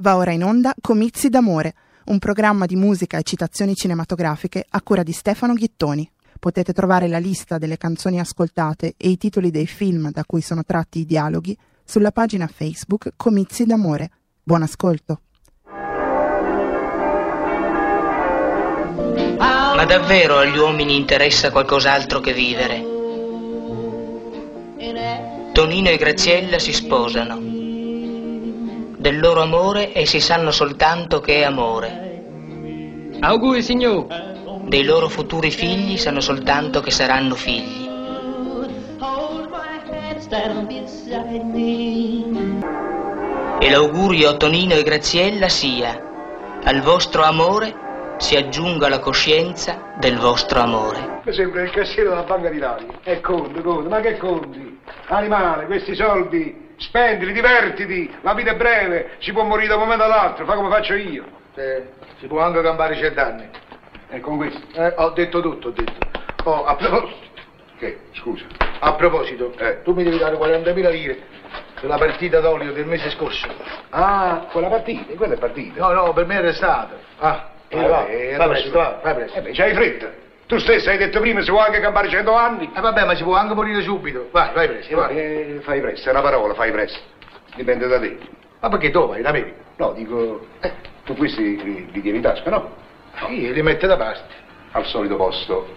Va ora in onda Comizi d'amore, un programma di musica e citazioni cinematografiche a cura di Stefano Ghittoni. Potete trovare la lista delle canzoni ascoltate e i titoli dei film da cui sono tratti i dialoghi sulla pagina Facebook Comizi d'amore. Buon ascolto. Ma davvero agli uomini interessa qualcos'altro che vivere? Tonino e Graziella si sposano. Del loro amore essi sanno soltanto che è amore. Auguri, signor. Dei loro futuri figli sanno soltanto che saranno figli. E l'augurio a Tonino e Graziella sia, al vostro amore si aggiunga la coscienza del vostro amore. Mi sembra il cassiere della banca di Lari. E conti, conti, ma che conti? Animale, questi soldi, spendili, divertiti, la vita è breve, si può morire da un momento all'altro, fa come faccio io. Eh, si può anche campare cent'anni. E con questo? Eh, ho detto tutto, ho detto. Oh, a proposito, Che? Scusa. a proposito Eh. tu mi devi dare 40.000 lire per la partita d'olio del mese scorso. Ah, quella partita, quella è partita. No, no, per me era stata. Ah, Eh, va, eh, vai adesso- presto, va, vai presto. Eh beh, c'hai fretta. Tu stesso hai detto prima si può anche campare cento anni. Eh, vabbè, ma si può anche morire subito. Vai, vai presto, vai. Eh, fai presto, è una parola, fai presto. Dipende da te. Ma perché tu vai in America? No, dico, eh, tu questi li, li tieni in tasca, no? Io li metto da parte. Al solito posto.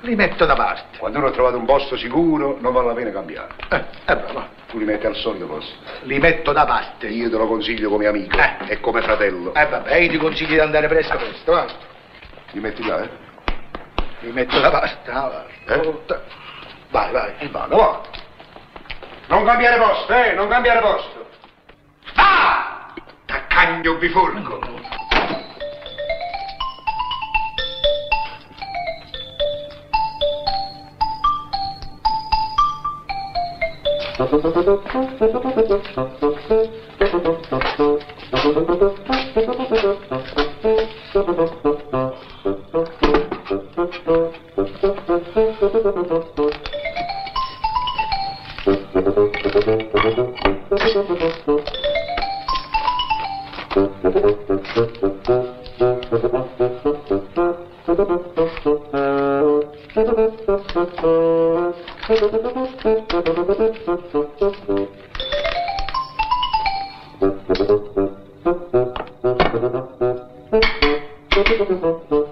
Li metto da parte. Quando uno ha trovato un posto sicuro, non vale la pena cambiare. Eh, eh va. Tu li metti al solito posto. Li metto da parte. Io te lo consiglio come amico Eh. e come fratello. Eh vabbè, io ti consiglio di andare presto presto, va. Li metti là, eh? Li metto ah, va. Eh? Vai, vai. E vado, va. Non cambiare posto, eh? Non cambiare posto. Ah! Taccagno bifurco. Caro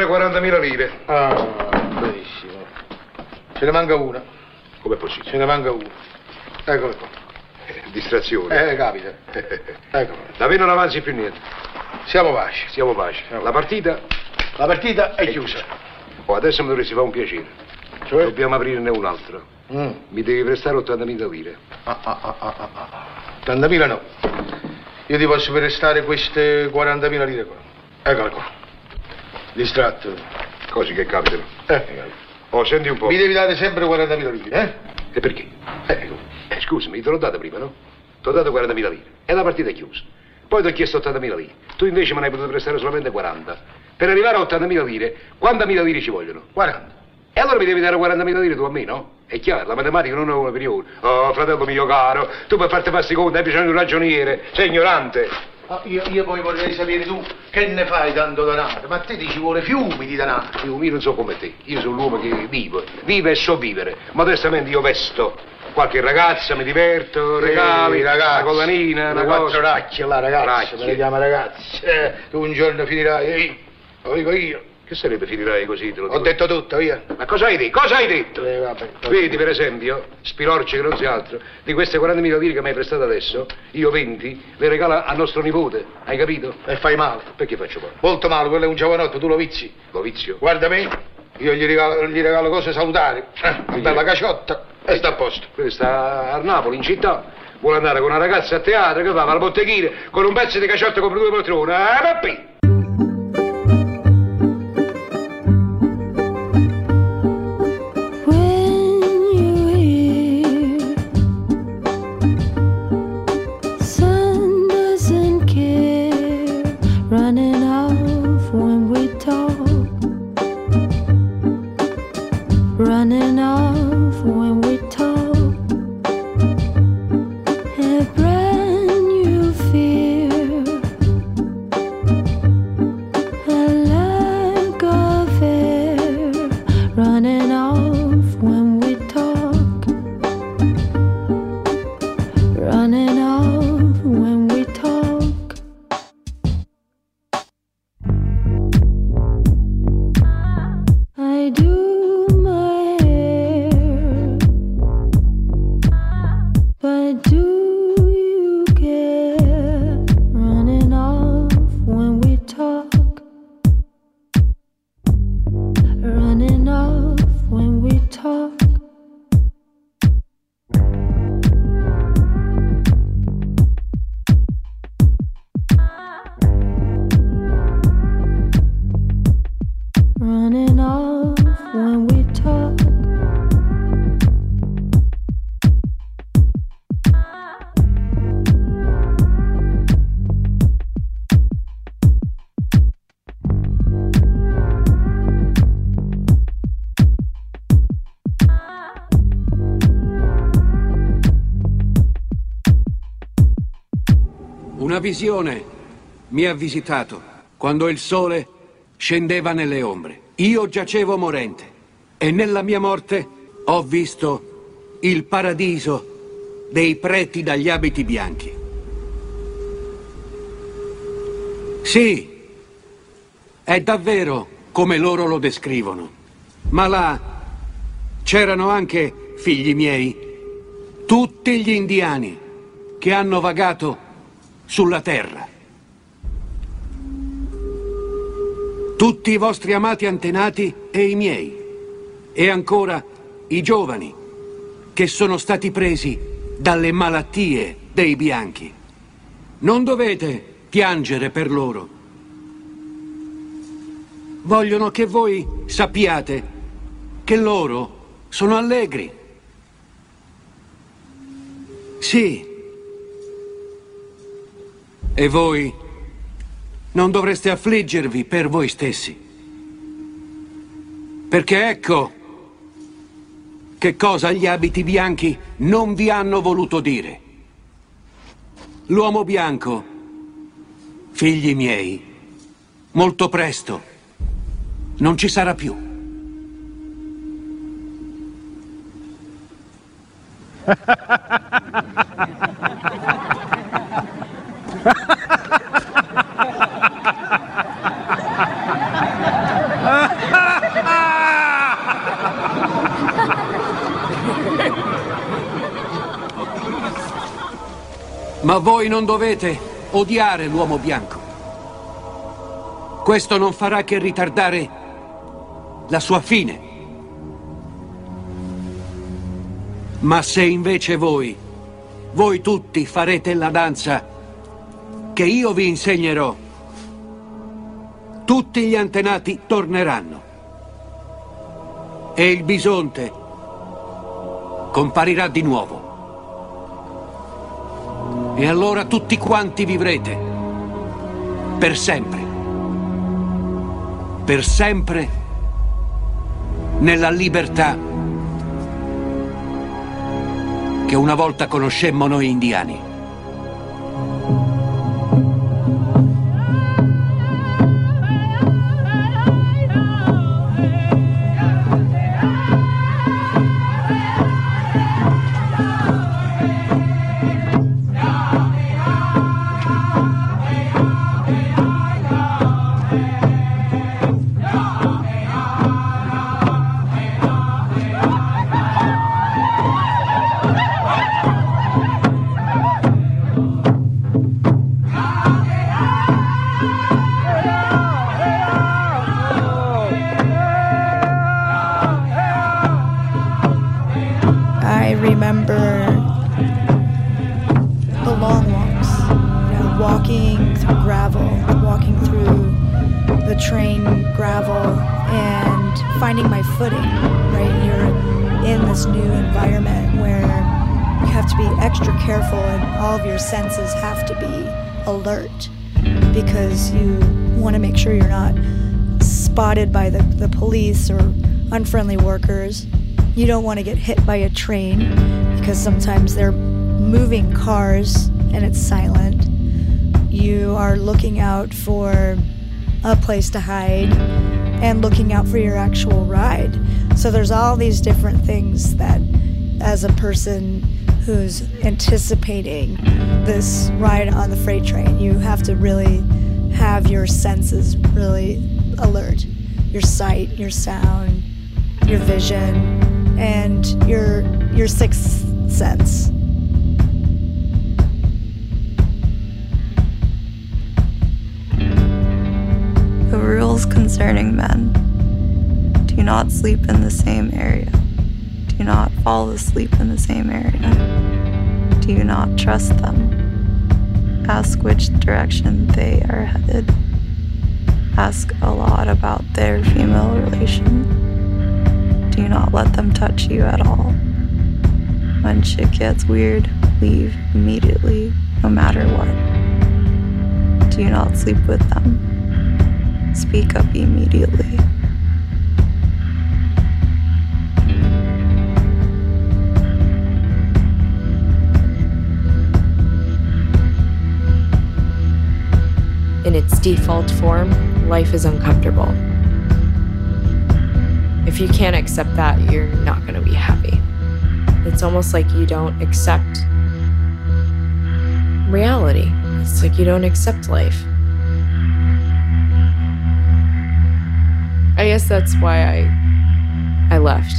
vostre 40.000 lire. Ah, benissimo. Ce ne manca una. Com'è possibile? Ce ne manca una. Eccolo qua. Eh, Distrazione. Eh, capita. Eccolo. Da me non avanzi più niente. Siamo pace. Siamo pace. La partita? La partita è chiusa. Oh, adesso mi dovresti fare un piacere. Cioè? Dobbiamo aprirne un altro. Mm. Mi devi prestare 80.000 lire. Ah, ah, ah, ah, ah, ah. 80.000 no. Io ti posso prestare queste 40.000 lire qua. Eccole qua. Distratto. Cose che capitano. Eh. Oh, senti un po'. Mi devi dare sempre 40.000 lire, eh? E perché? Eh, eh, scusami, te l'ho data prima, no? Ti ho dato 40.000 lire. E la partita è chiusa. Poi ti ho chiesto 80.000 lire. Tu invece me ne hai potuto prestare solamente 40. Per arrivare a 80.000 lire, quante lire ci vogliono? 40. E allora mi devi dare 40.000 lire tu a me, no? È chiaro, la matematica non è una per uno. Oh, fratello mio caro, tu per farti fare conto hai bisogno di un ragioniere. Sei ignorante. Ah, io, io poi vorrei sapere tu che ne fai tanto danaro. Ma a te ti ci vuole fiumi di danaro. Io, io non so come te, io sono l'uomo che vivo, vive e so vivere. Modestamente io vesto Qualche ragazza, mi diverto, regali, ragazzi, una collanina, le una quattro racchie là, ragazzi, Racchie. me le chiama ragazzi. Eh, tu un giorno finirai, ehi, lo dico io. Che sarebbe finirai così, te lo Ho dico. detto tutto, via. Ma cosa hai detto? Cosa hai detto? Eh, vabbè. Vedi, per esempio, Spilorci che non si altro, di queste 40.000 lire che mi hai prestato adesso, io 20 le regalo a nostro nipote, hai capito? E fai male. Perché faccio male? Molto male, quello è un giovanotto, tu lo vizi. Lo vizio? Guarda me, io gli regalo, gli regalo cose salutari. Eh, una bella caciotta e sta a posto. Quello sta a Napoli, in città. Vuole andare con una ragazza a teatro, che va? Va alla botteghina, con un pezzo di caciotta compra due poltrone. Eh, papì! Una visione mi ha visitato quando il sole scendeva nelle ombre. Io giacevo morente e nella mia morte ho visto il paradiso dei preti dagli abiti bianchi. Sì, è davvero come loro lo descrivono, ma là c'erano anche figli miei, tutti gli indiani che hanno vagato sulla terra. Tutti i vostri amati antenati e i miei, e ancora i giovani che sono stati presi dalle malattie dei bianchi. Non dovete piangere per loro. Vogliono che voi sappiate che loro sono allegri. Sì. E voi non dovreste affliggervi per voi stessi. Perché ecco che cosa gli abiti bianchi non vi hanno voluto dire. L'uomo bianco, figli miei, molto presto non ci sarà più. Ma voi non dovete odiare l'uomo bianco. Questo non farà che ritardare la sua fine. Ma se invece voi, voi tutti farete la danza che io vi insegnerò, tutti gli antenati torneranno. E il bisonte comparirà di nuovo. E allora tutti quanti vivrete. Per sempre. Per sempre. Nella libertà che una volta conoscemmo noi indiani. This new environment where you have to be extra careful and all of your senses have to be alert because you want to make sure you're not spotted by the, the police or unfriendly workers. You don't want to get hit by a train because sometimes they're moving cars and it's silent. You are looking out for a place to hide and looking out for your actual ride. So there's all these different things that, as a person who's anticipating this ride on the freight train, you have to really have your senses really alert your sight, your sound, your vision, and your your sixth sense. The rules concerning men do not sleep in the same area. Do not fall asleep in the same area. Do you not trust them. Ask which direction they are headed. Ask a lot about their female relation. Do not let them touch you at all. When shit gets weird, leave immediately, no matter what. Do not sleep with them. Speak up immediately. In its default form, life is uncomfortable. If you can't accept that, you're not going to be happy. It's almost like you don't accept reality. It's like you don't accept life. I guess that's why I I left.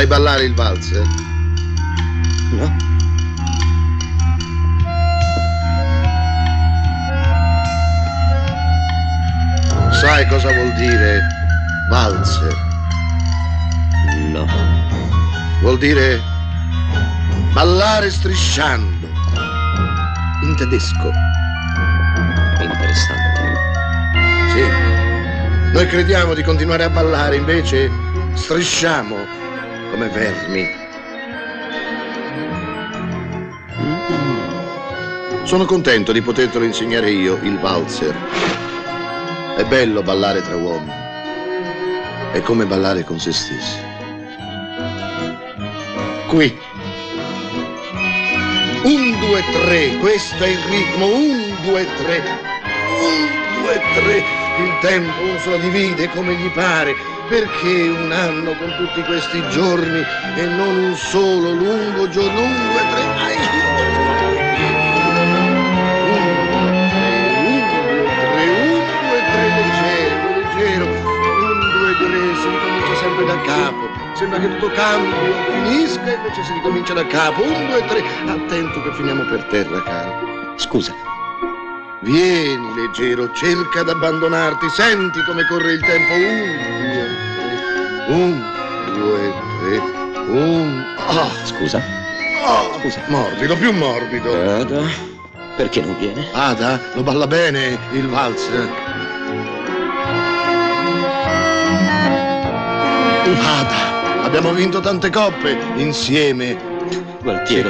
Sai ballare il valzer? No. Sai cosa vuol dire valzer? No. Vuol dire ballare strisciando. In tedesco. Interessante. Sì. Noi crediamo di continuare a ballare, invece strisciamo come vermi. Sono contento di potertelo insegnare io, il valzer. È bello ballare tra uomini. È come ballare con se stessi. Qui. Un, due, tre, questo è il ritmo. Un, due, tre. Un, due, tre. Il tempo uno divide come gli pare. Perché un anno con tutti questi giorni e non un solo lungo giorno? Un, due, tre. Ai, leggero, leggero. Un, due, tre, si ricomincia sempre da capo. Sembra che tutto cambi, finisca e invece si ricomincia da capo. Un, due, tre. Attento che finiamo per terra, caro. Scusa. Vieni, leggero, cerca di abbandonarti. Senti come corre il tempo. Un, due, tre. Un, due, tre. Un. Ah, Scusa? ah, Morbido, più morbido. Ada, perché non viene? Ada, lo balla bene il valzer. Ada, abbiamo vinto tante coppe insieme. Gualtiero,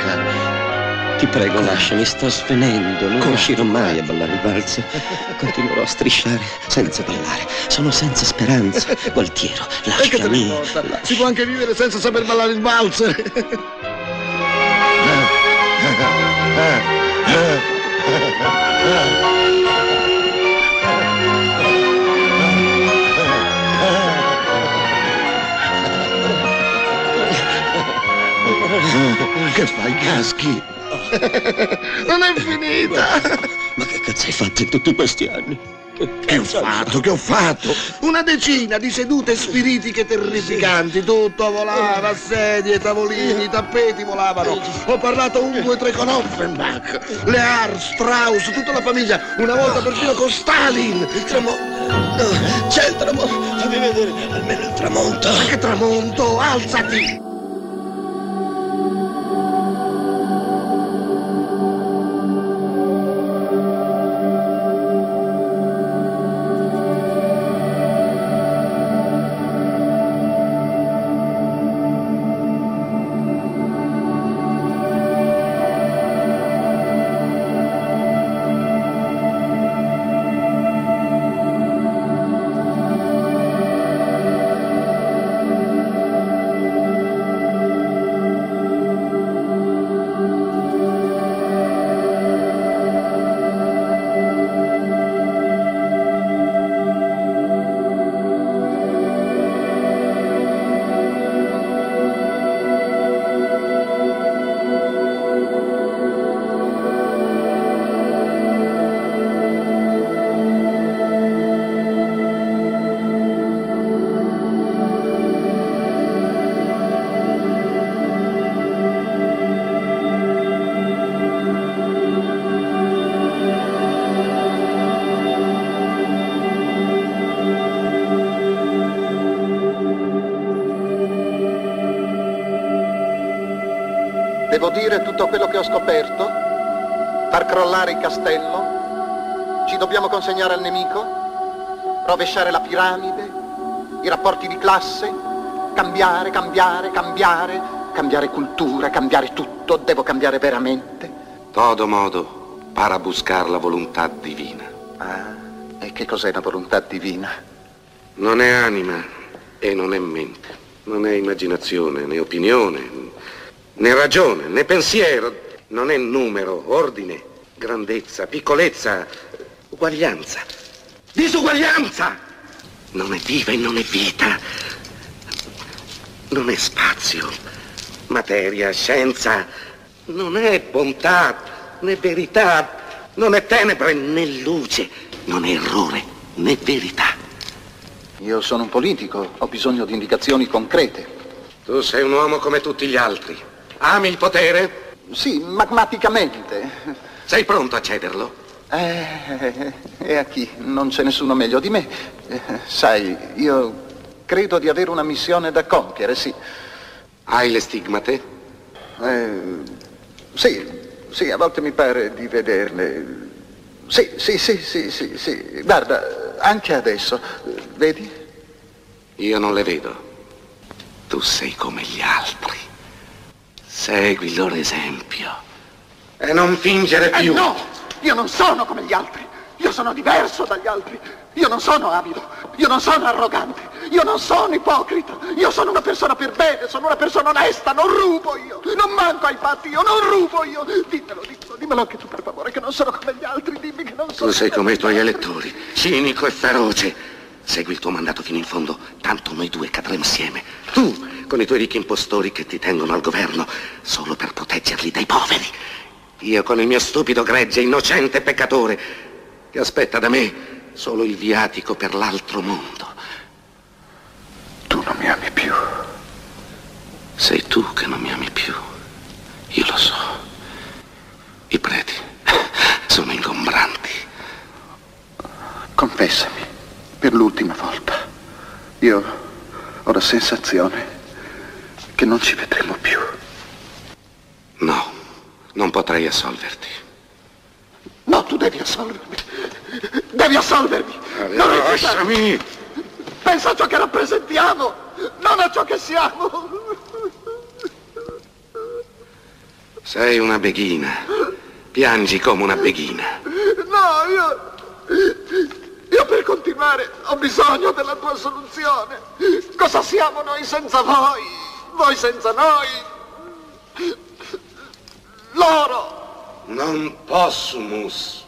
ti prego, lasciami, sto svenendo. Non riuscirò mai a ballare il valzer. Continuerò a strisciare senza ballare. Sono senza speranza. Gualtiero, E ne lasciami. importa? Si può anche vivere senza saper ballare il valzer. Che fai, caschi? Non è finita! Ma che cazzo hai fatto in tutti questi anni? Che ho fatto? Che ho fatto? Una decina di sedute spiritiche terrificanti. Tutto volava, sedie, tavolini, tappeti volavano. Ho parlato un, due, tre con Offenbach, Lear, Strauss, tutta la famiglia. Una volta perfino con Stalin. Tramo... No, c'è il tramonto. Fammi vedere almeno il tramonto. Ma che tramonto? Alzati! Tutto quello che ho scoperto? Far crollare il castello? Ci dobbiamo consegnare al nemico? Rovesciare la piramide? I rapporti di classe? Cambiare, cambiare, cambiare? Cambiare cultura, cambiare tutto? Devo cambiare veramente? Todo modo para buscar la volontà divina. Ah, e che cos'è la volontà divina? Non è anima e non è mente, non è immaginazione né opinione, né ragione né pensiero, non è numero, ordine, grandezza, piccolezza, uguaglianza, disuguaglianza. Non è viva e non è vita, non è spazio, materia, scienza, non è bontà né verità, non è tenebre né luce, non è errore né verità. Io sono un politico, ho bisogno di indicazioni concrete. Tu sei un uomo come tutti gli altri. Ami il potere? Sì, magmaticamente. Sei pronto a cederlo? Eh, e a chi? Non c'è nessuno meglio di me. Eh, sai, io credo di avere una missione da compiere, sì. Hai le stigmate? Eh, sì, sì, a volte mi pare di vederle. Sì, sì, sì, sì, sì, sì. Guarda, anche adesso, vedi? Io non le vedo. Tu sei come gli altri. Segui il loro esempio. E non fingere Eh, più. no, io non sono come gli altri. Io sono diverso dagli altri. Io non sono avido. Io non sono arrogante. Io non sono ipocrita. Io sono una persona per bene. Sono una persona onesta. Non rubo io. Non manco ai fatti. Io non rubo io. Dimmelo, dimmelo, dimmelo anche tu per favore che non sono come gli altri. Dimmi che non sono. Tu sei come i tuoi elettori, cinico e feroce. Segui il tuo mandato fino in fondo, tanto noi due cadremo insieme. Tu, con i tuoi ricchi impostori che ti tengono al governo, solo per proteggerli dai poveri. Io con il mio stupido gregge, innocente peccatore, che aspetta da me solo il viatico per l'altro mondo. Tu non mi ami più. Sei tu che non mi ami più. Io lo so. I preti sono ingombranti. Confessami, per l'ultima volta. Io ho la sensazione che non ci vedremo più. No, non potrei assolverti. No, tu devi assolvermi. Devi assolvermi. Non Lasciami! Pensa a ciò che rappresentiamo, non a ciò che siamo. Sei una beghina. Piangi come una beghina. No, io... Io per continuare ho bisogno della tua soluzione. Cosa siamo noi senza voi? Voi senza noi? Loro! Non possumus.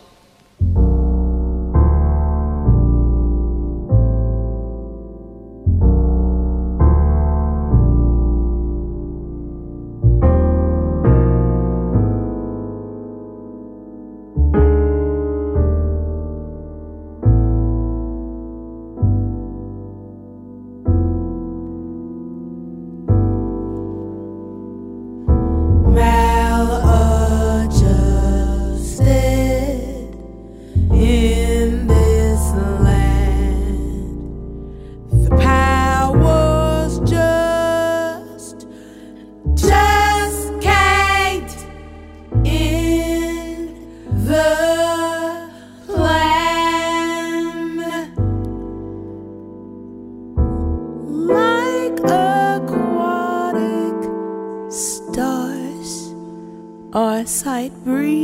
breeze.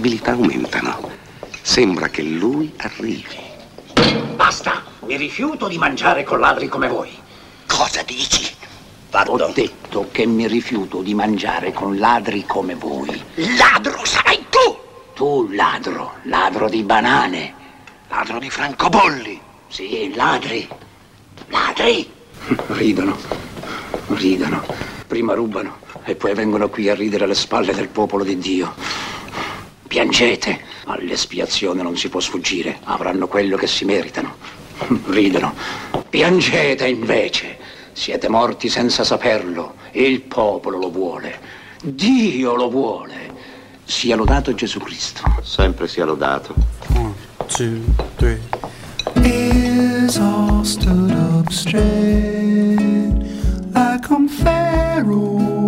Possibilità aumentano. Sembra che lui arrivi. Basta! Mi rifiuto di mangiare con ladri come voi. Cosa dici? Ho detto che mi rifiuto di mangiare con ladri come voi. Ladro sarai tu! Tu ladro, ladro di banane. Ladro di francobolli! Sì, ladri. Ladri! Ridono, ridono. Prima rubano e poi vengono qui a ridere alle spalle del popolo di Dio. Piangete, all'espiazione non si può sfuggire, avranno quello che si meritano. Ridono. Piangete invece, siete morti senza saperlo, il popolo lo vuole, Dio lo vuole. Sia lodato Gesù Cristo. Sempre sia lodato. two, three. Ears all stood up straight like I'm Pharaoh.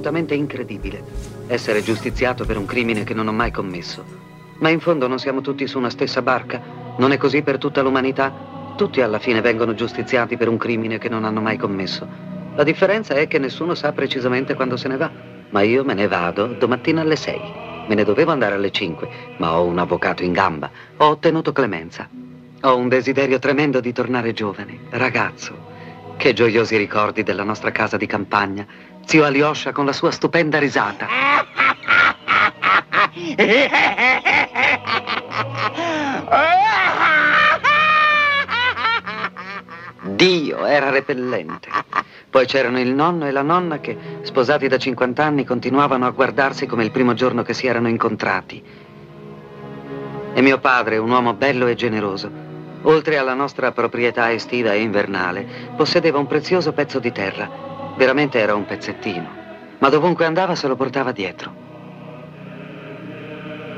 Assolutamente incredibile. Essere giustiziato per un crimine che non ho mai commesso. Ma in fondo non siamo tutti su una stessa barca? Non è così per tutta l'umanità? Tutti alla fine vengono giustiziati per un crimine che non hanno mai commesso. La differenza è che nessuno sa precisamente quando se ne va. Ma io me ne vado domattina alle 6. Me ne dovevo andare alle 5, ma ho un avvocato in gamba. Ho ottenuto clemenza. Ho un desiderio tremendo di tornare giovane, ragazzo. Che gioiosi ricordi della nostra casa di campagna. Zio Aliosha con la sua stupenda risata. Dio, era repellente. Poi c'erano il nonno e la nonna che, sposati da 50 anni, continuavano a guardarsi come il primo giorno che si erano incontrati. E mio padre, un uomo bello e generoso, oltre alla nostra proprietà estiva e invernale, possedeva un prezioso pezzo di terra. Veramente era un pezzettino. Ma dovunque andava se lo portava dietro.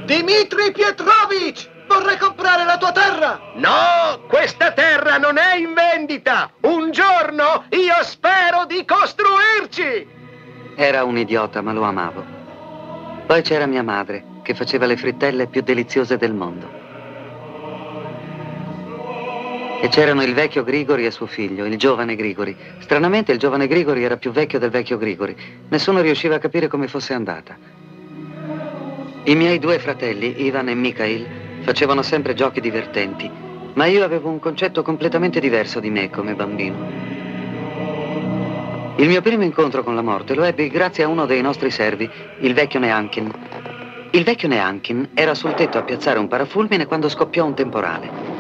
Dimitri Pietrovich! Vorrei comprare la tua terra! No! Questa terra non è in vendita! Un giorno io spero di costruirci! Era un idiota, ma lo amavo. Poi c'era mia madre, che faceva le frittelle più deliziose del mondo. E c'erano il vecchio Grigori e suo figlio, il giovane Grigori. Stranamente il giovane Grigori era più vecchio del vecchio Grigori. Nessuno riusciva a capire come fosse andata. I miei due fratelli, Ivan e Mikhail, facevano sempre giochi divertenti, ma io avevo un concetto completamente diverso di me come bambino. Il mio primo incontro con la morte lo ebbi grazie a uno dei nostri servi, il vecchio Neankin. Il vecchio Neankin era sul tetto a piazzare un parafulmine quando scoppiò un temporale.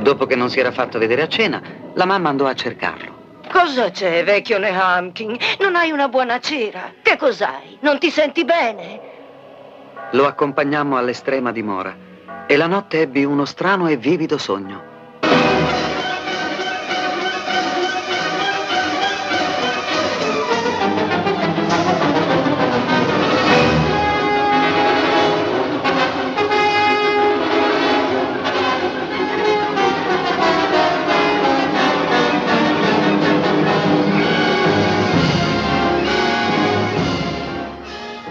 Dopo che non si era fatto vedere a cena, la mamma andò a cercarlo. Cosa c'è, vecchio Nehamkin? Non hai una buona cera? Che cos'hai? Non ti senti bene? Lo accompagnammo all'estrema dimora E la notte ebbi uno strano e vivido sogno.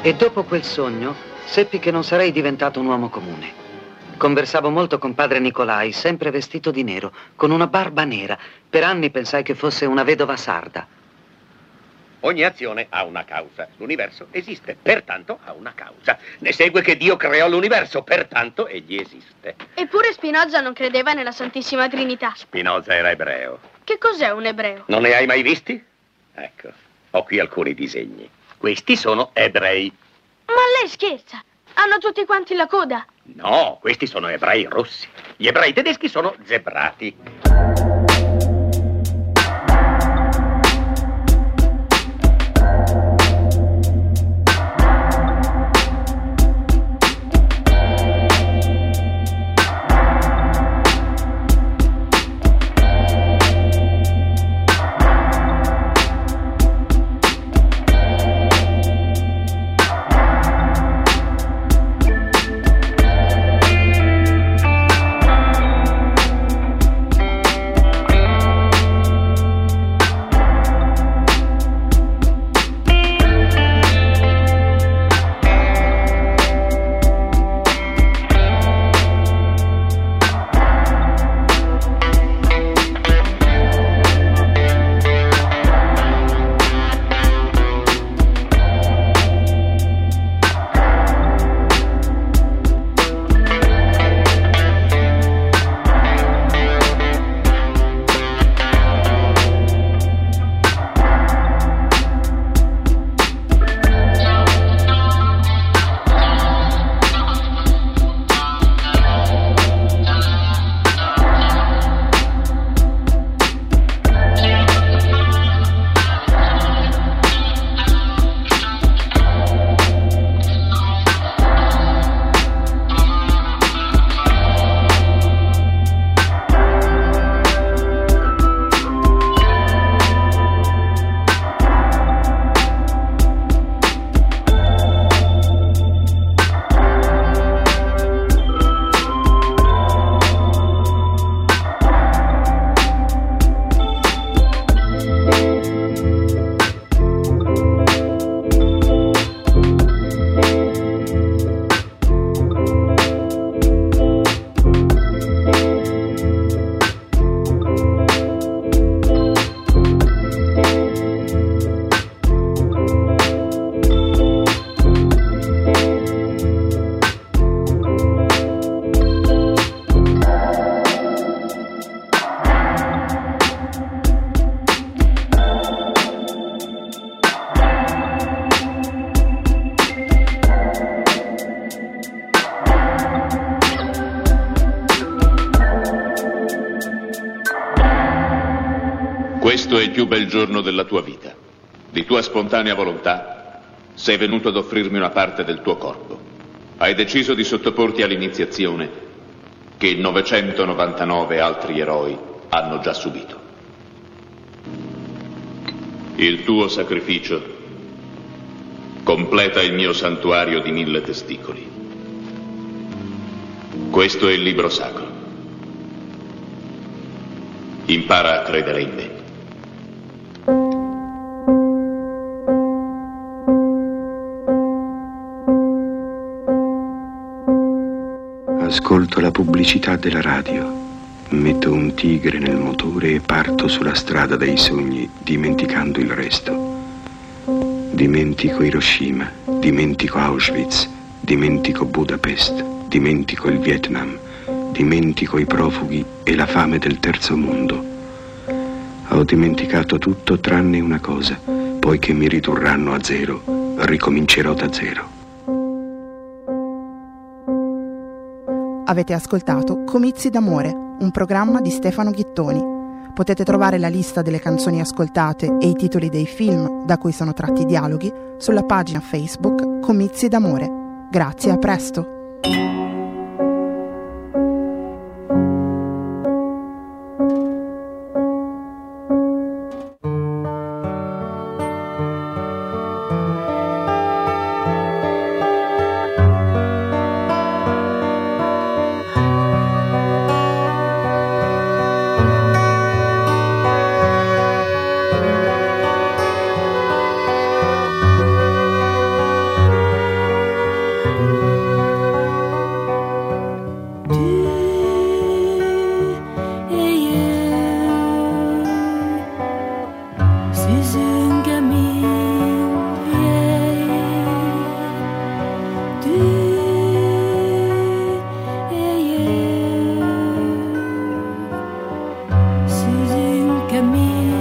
E dopo quel sogno seppi che non sarei diventato un uomo comune. Conversavo molto con padre Nicolai, sempre vestito di nero, con una barba nera. Per anni pensai che fosse una vedova sarda. Ogni azione ha una causa. L'universo esiste, pertanto ha una causa. Ne segue che Dio creò l'universo, pertanto egli esiste. Eppure Spinoza non credeva nella Santissima Trinità. Spinoza era ebreo. Che cos'è un ebreo? Non ne hai mai visti? Ecco, ho qui alcuni disegni. Questi sono ebrei. Ma lei scherza! Hanno tutti quanti la coda. No, questi sono ebrei rossi. Gli ebrei tedeschi sono zebrati. Questo è il più bel giorno della tua vita. Di tua spontanea volontà sei venuto ad offrirmi una parte del tuo corpo. Hai deciso di sottoporti all'iniziazione che 999 altri eroi hanno già subito. Il tuo sacrificio completa il mio santuario di mille testicoli. Questo è il libro sacro. Impara a credere in me. Pubblicità della radio. Metto un tigre nel motore e parto sulla strada dei sogni, dimenticando il resto. Dimentico Hiroshima, dimentico Auschwitz, dimentico Budapest, dimentico il Vietnam, dimentico i profughi e la fame del terzo mondo. Ho dimenticato tutto tranne una cosa, poiché mi ridurranno a zero, ricomincerò da zero. Avete ascoltato Comizi d'amore, un programma di Stefano Ghittoni. Potete trovare la lista delle canzoni ascoltate e i titoli dei film da cui sono tratti i dialoghi sulla pagina Facebook Comizi d'amore. Grazie, a presto. me.